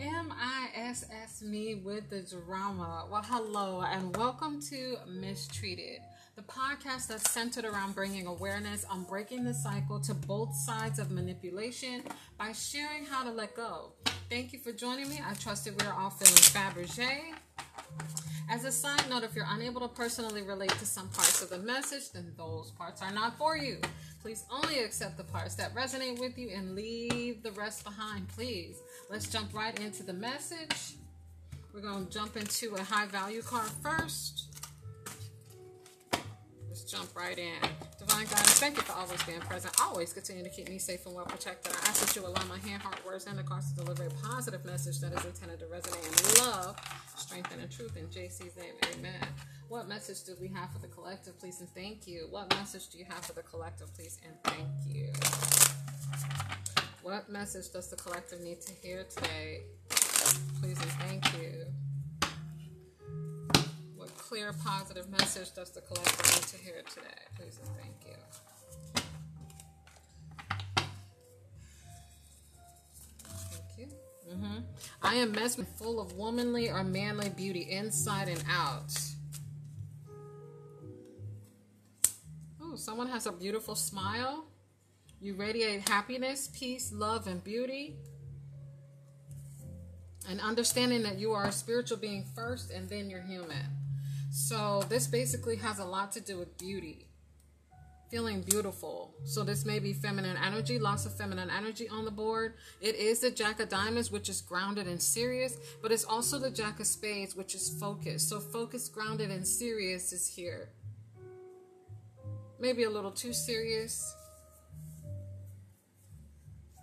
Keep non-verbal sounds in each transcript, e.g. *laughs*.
M-I-S-S me with the drama. Well, hello and welcome to Mistreated, the podcast that's centered around bringing awareness on breaking the cycle to both sides of manipulation by sharing how to let go. Thank you for joining me. I trust that we are all feeling Fabergé. As a side note, if you're unable to personally relate to some parts of the message, then those parts are not for you. Please only accept the parts that resonate with you and leave the rest behind, please. Let's jump right into the message. We're going to jump into a high value card first. Let's jump right in. Divine guidance, thank you for always being present. Always continue to keep me safe and well protected. I ask that you allow my hand, heart, words, and the cards to deliver a positive message that is intended to resonate in love, strength, and truth. In JC's name, amen. What message do we have for the collective, please, and thank you? What message do you have for the collective, please, and thank you? What message does the collective need to hear today? Please and thank you What clear, positive message does the collective need to hear today? Please and thank you. Thank you. Mm-hmm. I am mesmerized, full of womanly or manly beauty inside and out. Someone has a beautiful smile. You radiate happiness, peace, love, and beauty. And understanding that you are a spiritual being first and then you're human. So this basically has a lot to do with beauty. Feeling beautiful. So this may be feminine energy, lots of feminine energy on the board. It is the Jack of Diamonds, which is grounded and serious, but it's also the Jack of Spades, which is focused. So focused, grounded, and serious is here. Maybe a little too serious.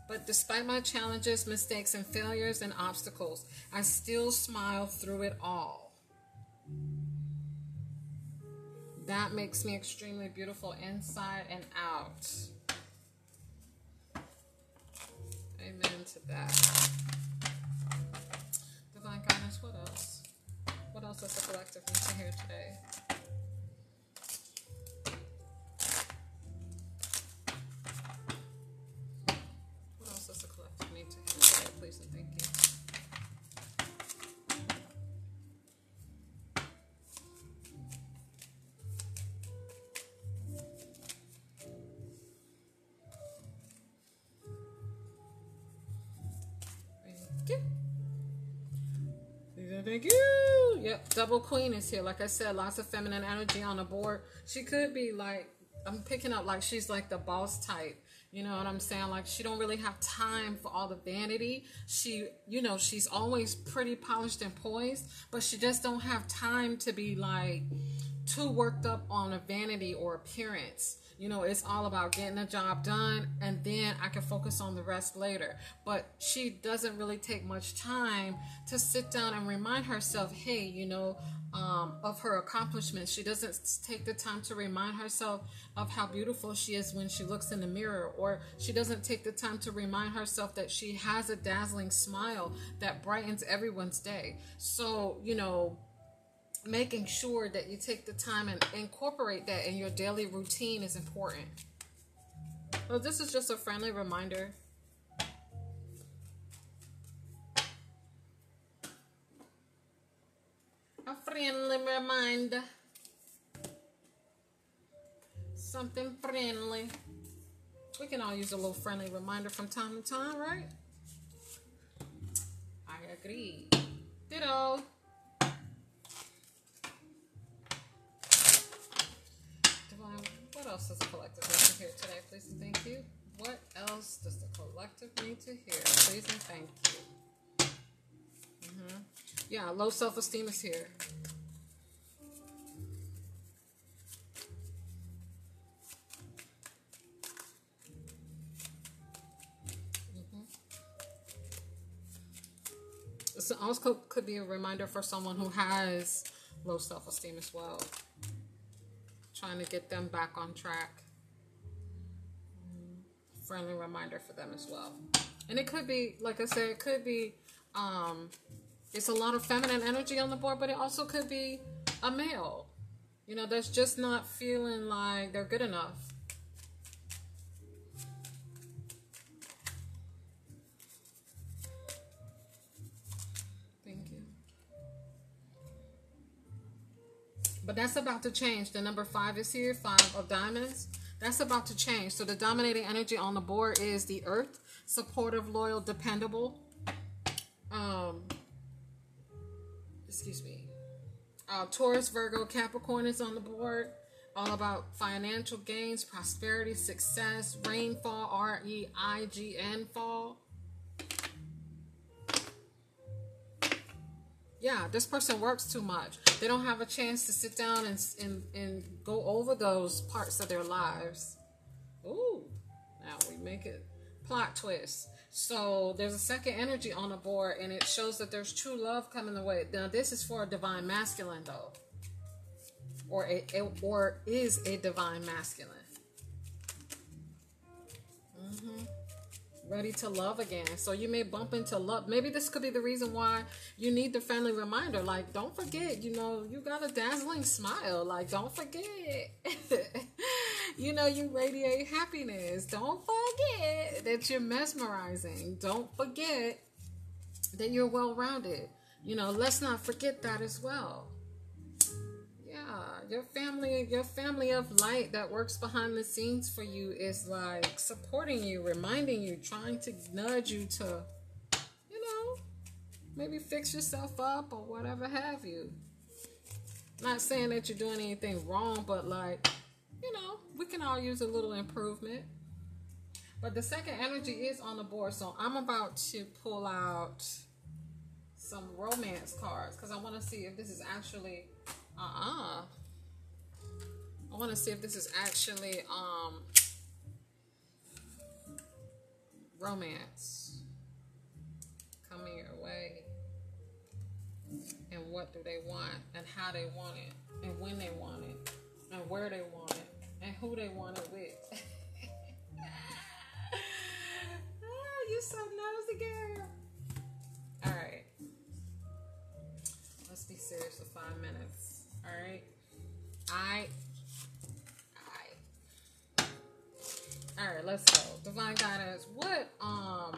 But despite my challenges, mistakes, and failures and obstacles, I still smile through it all. That makes me extremely beautiful inside and out. Amen to that. Divine guidance, what else? What else does the collective need to hear today? Thank you. Yep, double queen is here. Like I said, lots of feminine energy on the board. She could be like, I'm picking up like she's like the boss type. You know what I'm saying? Like she don't really have time for all the vanity. She, you know, she's always pretty polished and poised, but she just don't have time to be like too worked up on a vanity or appearance. You know, it's all about getting the job done and then I can focus on the rest later. But she doesn't really take much time to sit down and remind herself, hey, you know, um, of her accomplishments. She doesn't take the time to remind herself of how beautiful she is when she looks in the mirror, or she doesn't take the time to remind herself that she has a dazzling smile that brightens everyone's day. So, you know, making sure that you take the time and incorporate that in your daily routine is important. Well, this is just a friendly reminder. A friendly reminder. Something friendly. We can all use a little friendly reminder from time to time, right? I agree. Ditto. Else does the collective need to hear today? Please and thank you. What else does the collective need to hear? Please and thank you. Mm-hmm. Yeah, low self esteem is here. Mm-hmm. So also could be a reminder for someone who has low self esteem as well trying to get them back on track. Friendly reminder for them as well. And it could be, like I said, it could be, um, it's a lot of feminine energy on the board, but it also could be a male, you know, that's just not feeling like they're good enough. But that's about to change. The number five is here, five of diamonds. That's about to change. So the dominating energy on the board is the earth, supportive, loyal, dependable. Um, excuse me. Uh, Taurus, Virgo, Capricorn is on the board. All about financial gains, prosperity, success, rainfall, R E I G N fall. Yeah, this person works too much. They don't have a chance to sit down and, and, and go over those parts of their lives. Ooh, now we make it plot twist. So there's a second energy on the board, and it shows that there's true love coming the way. Now this is for a divine masculine, though, or a, a or is a divine masculine. Ready to love again. So you may bump into love. Maybe this could be the reason why you need the friendly reminder. Like, don't forget, you know, you got a dazzling smile. Like, don't forget. *laughs* you know, you radiate happiness. Don't forget that you're mesmerizing. Don't forget that you're well rounded. You know, let's not forget that as well your family your family of light that works behind the scenes for you is like supporting you reminding you trying to nudge you to you know maybe fix yourself up or whatever have you. Not saying that you're doing anything wrong but like you know we can all use a little improvement. But the second energy is on the board so i'm about to pull out some romance cards because i want to see if this is actually uh-uh I want to see if this is actually um, romance coming your way. And what do they want, and how they want it, and when they want it, and where they want it, and who they want it with. *laughs* oh, you so nosy, girl. All right. Let's be serious for five minutes. All right. I All right, let's go. Divine guidance. What um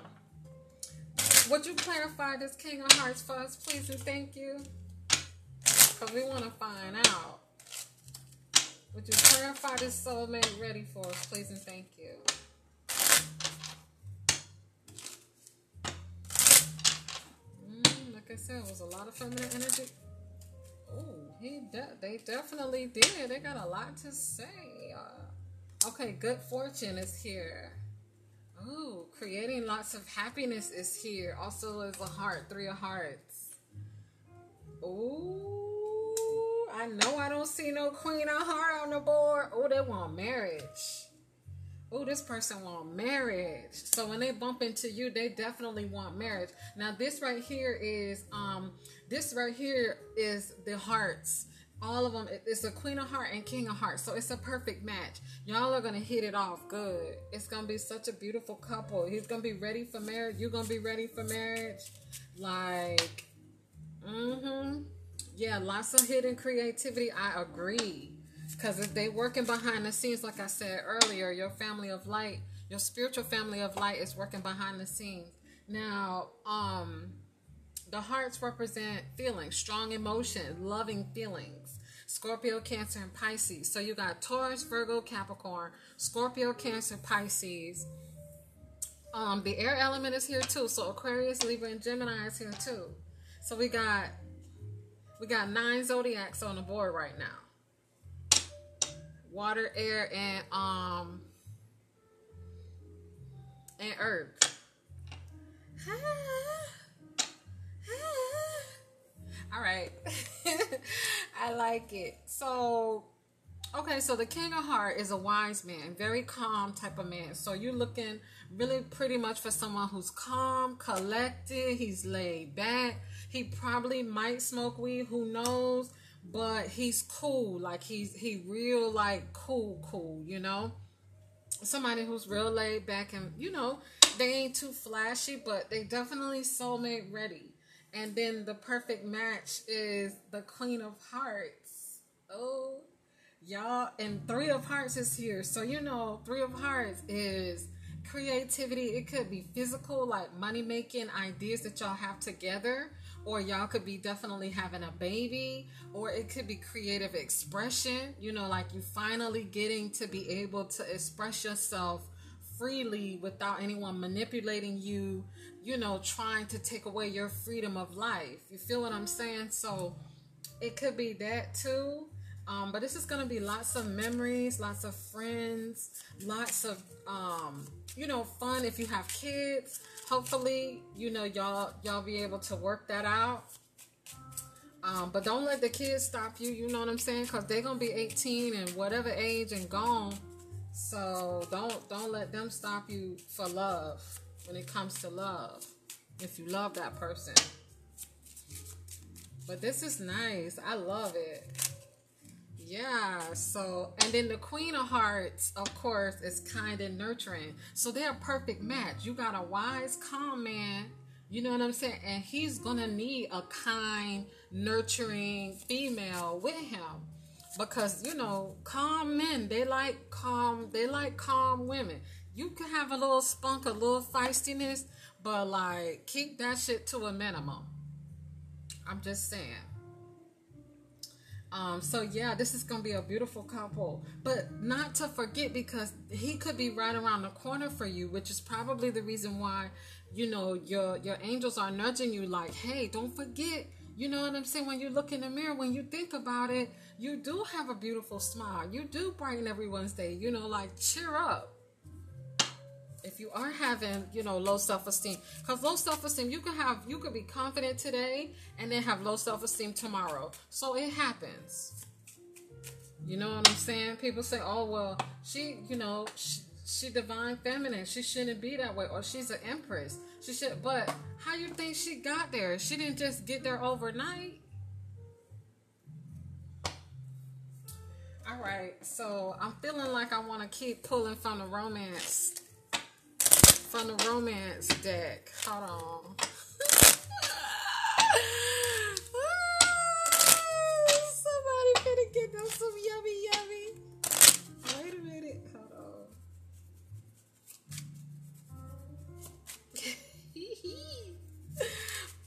would you clarify this King of Hearts for us, please and thank you? Because we want to find out. Would you clarify this soulmate ready for us, please and thank you? Mm, like I said, it was a lot of feminine energy. Oh, he de- they definitely did. They got a lot to say. Uh, Okay, good fortune is here. Oh, creating lots of happiness is here. Also is a heart, three of hearts. Oh, I know I don't see no queen of heart on the board. Oh, they want marriage. Oh, this person want marriage. So when they bump into you, they definitely want marriage. Now this right here is um this right here is the hearts all of them it's a queen of heart and king of heart so it's a perfect match. Y'all are gonna hit it off good. It's gonna be such a beautiful couple. He's gonna be ready for marriage. You're gonna be ready for marriage? Like mm-hmm. Yeah lots of hidden creativity. I agree. Because if they working behind the scenes like i said earlier your family of light your spiritual family of light is working behind the scenes. Now um the hearts represent feelings, strong emotion, loving feelings. Scorpio, Cancer, and Pisces. So you got Taurus, Virgo, Capricorn, Scorpio, Cancer, Pisces. Um, the air element is here too. So Aquarius, Libra, and Gemini is here too. So we got we got nine zodiacs on the board right now. Water, air, and um and earth. *laughs* All right. *laughs* I like it. So, okay, so the King of Heart is a wise man, very calm type of man. So you're looking really pretty much for someone who's calm, collected, he's laid back. He probably might smoke weed, who knows? But he's cool. Like he's he real like cool, cool, you know? Somebody who's real laid back and you know, they ain't too flashy, but they definitely soulmate ready and then the perfect match is the Queen of Hearts. Oh, y'all, and Three of Hearts is here. So, you know, Three of Hearts is creativity. It could be physical, like money making ideas that y'all have together, or y'all could be definitely having a baby, or it could be creative expression. You know, like you finally getting to be able to express yourself freely without anyone manipulating you, you know, trying to take away your freedom of life. You feel what I'm saying? So it could be that too. Um, but this is gonna be lots of memories, lots of friends, lots of um, you know, fun if you have kids. Hopefully, you know, y'all y'all be able to work that out. Um, but don't let the kids stop you, you know what I'm saying? Because they're gonna be 18 and whatever age and gone. So don't don't let them stop you for love when it comes to love. If you love that person. But this is nice. I love it. Yeah, so and then the Queen of Hearts, of course, is kind and nurturing. So they're a perfect match. You got a wise, calm man, you know what I'm saying? And he's gonna need a kind, nurturing female with him. Because, you know, calm men, they like calm, they like calm women. You can have a little spunk, a little feistiness, but like keep that shit to a minimum. I'm just saying. Um, so yeah, this is gonna be a beautiful couple, but not to forget because he could be right around the corner for you, which is probably the reason why, you know, your your angels are nudging you like, hey, don't forget. You know what I'm saying? When you look in the mirror, when you think about it, you do have a beautiful smile. You do brighten everyone's day. You know, like cheer up. If you are having you know low self-esteem because low self-esteem you could have you could be confident today and then have low self-esteem tomorrow. So it happens. You know what i'm saying? People say oh well she you know she, she divine feminine. She shouldn't be that way or she's an empress. She should but how you think she got there? She didn't just get there overnight all right so i'm feeling like i want to keep pulling from the romance from the romance deck. Hold on. *laughs* Somebody finna get them some yummy yummy. Wait a minute. Hold on. *laughs*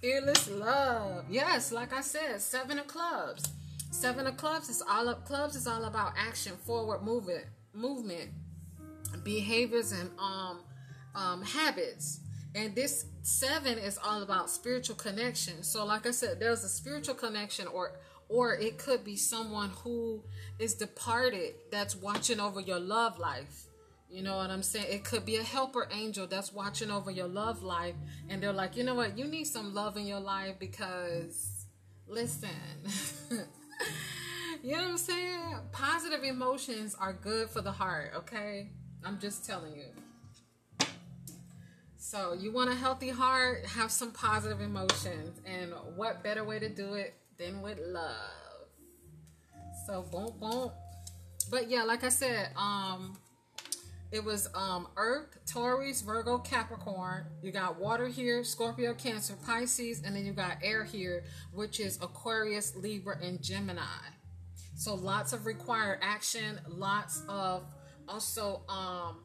Fearless love. Yes, like I said, seven of clubs. Seven of clubs is all up clubs is all about action, forward movement, movement, behaviors and um um, habits. And this seven is all about spiritual connection. So, like I said, there's a spiritual connection, or or it could be someone who is departed that's watching over your love life. You know what I'm saying? It could be a helper angel that's watching over your love life, and they're like, you know what? You need some love in your life because, listen. *laughs* *laughs* you know what I'm saying? Positive emotions are good for the heart, okay? I'm just telling you. So you want a healthy heart, have some positive emotions. And what better way to do it than with love? So boom boom. But yeah, like I said, um it was um Earth, Taurus, Virgo, Capricorn. You got water here, Scorpio, Cancer, Pisces, and then you got air here, which is Aquarius, Libra, and Gemini. So lots of required action, lots of also um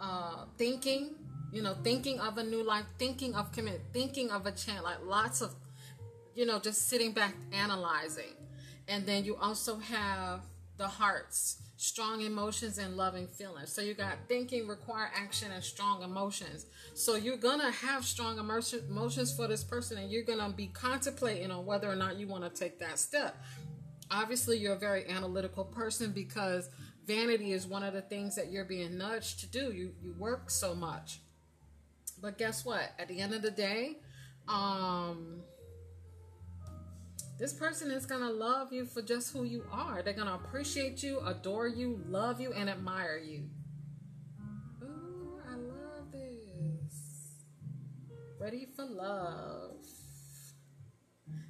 uh, thinking, you know, thinking of a new life, thinking of commit, thinking of a chance, like lots of, you know, just sitting back analyzing. And then you also have the hearts, strong emotions and loving feelings. So you got thinking, require action, and strong emotions. So you're gonna have strong emotions for this person, and you're gonna be contemplating on whether or not you want to take that step. Obviously, you're a very analytical person because vanity is one of the things that you're being nudged to do. You you work so much. But guess what? At the end of the day, um this person is going to love you for just who you are. They're going to appreciate you, adore you, love you and admire you. Ooh, I love this. Ready for love.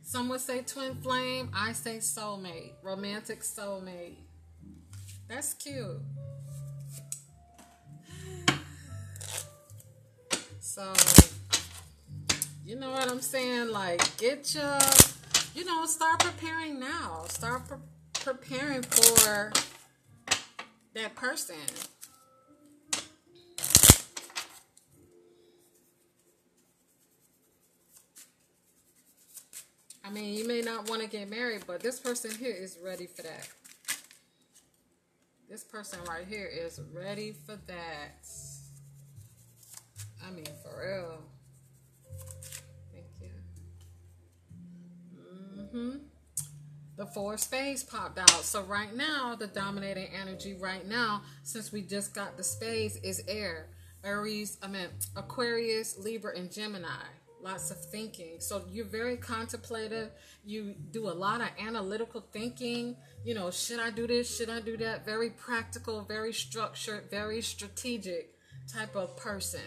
Some would say twin flame. I say soulmate, romantic soulmate. That's cute. *sighs* So, you know what I'm saying? Like, get your, you know, start preparing now. Start pre- preparing for that person. I mean, you may not want to get married, but this person here is ready for that. This person right here is ready for that. I mean, for real. Mm-hmm. The four spades popped out. So right now, the dominating energy right now, since we just got the spades, is air. Aries, I mean Aquarius, Libra, and Gemini. Lots of thinking. So you're very contemplative. You do a lot of analytical thinking. You know, should I do this? Should I do that? Very practical, very structured, very strategic type of person.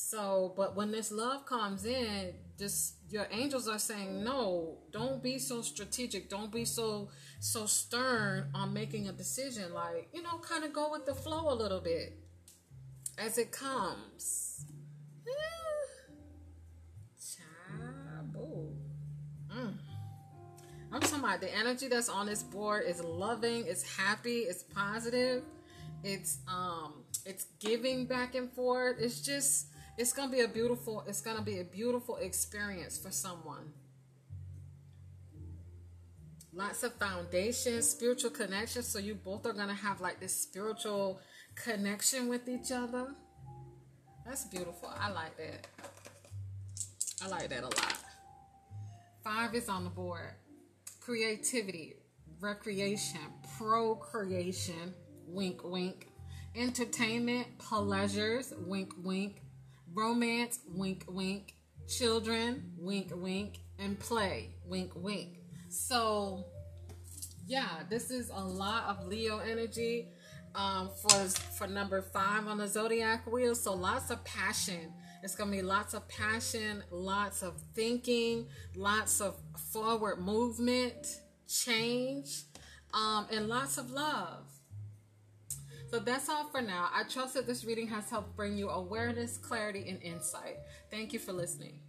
So, but when this love comes in, just your angels are saying, no, don't be so strategic. Don't be so so stern on making a decision. Like, you know, kind of go with the flow a little bit as it comes. *sighs* Mm. I'm talking about the energy that's on this board is loving, it's happy, it's positive, it's um, it's giving back and forth. It's just it's gonna be a beautiful it's gonna be a beautiful experience for someone. Lots of foundation spiritual connection so you both are gonna have like this spiritual connection with each other. That's beautiful. I like that. I like that a lot. Five is on the board. Creativity recreation procreation wink wink. Entertainment pleasures wink wink romance, wink, wink, children, wink, wink, and play, wink, wink. So, yeah, this is a lot of Leo energy um, for for number five on the zodiac wheel. So lots of passion. It's gonna be lots of passion, lots of thinking, lots of forward movement, change, um, and lots of love. So that's all for now. I trust that this reading has helped bring you awareness, clarity, and insight. Thank you for listening.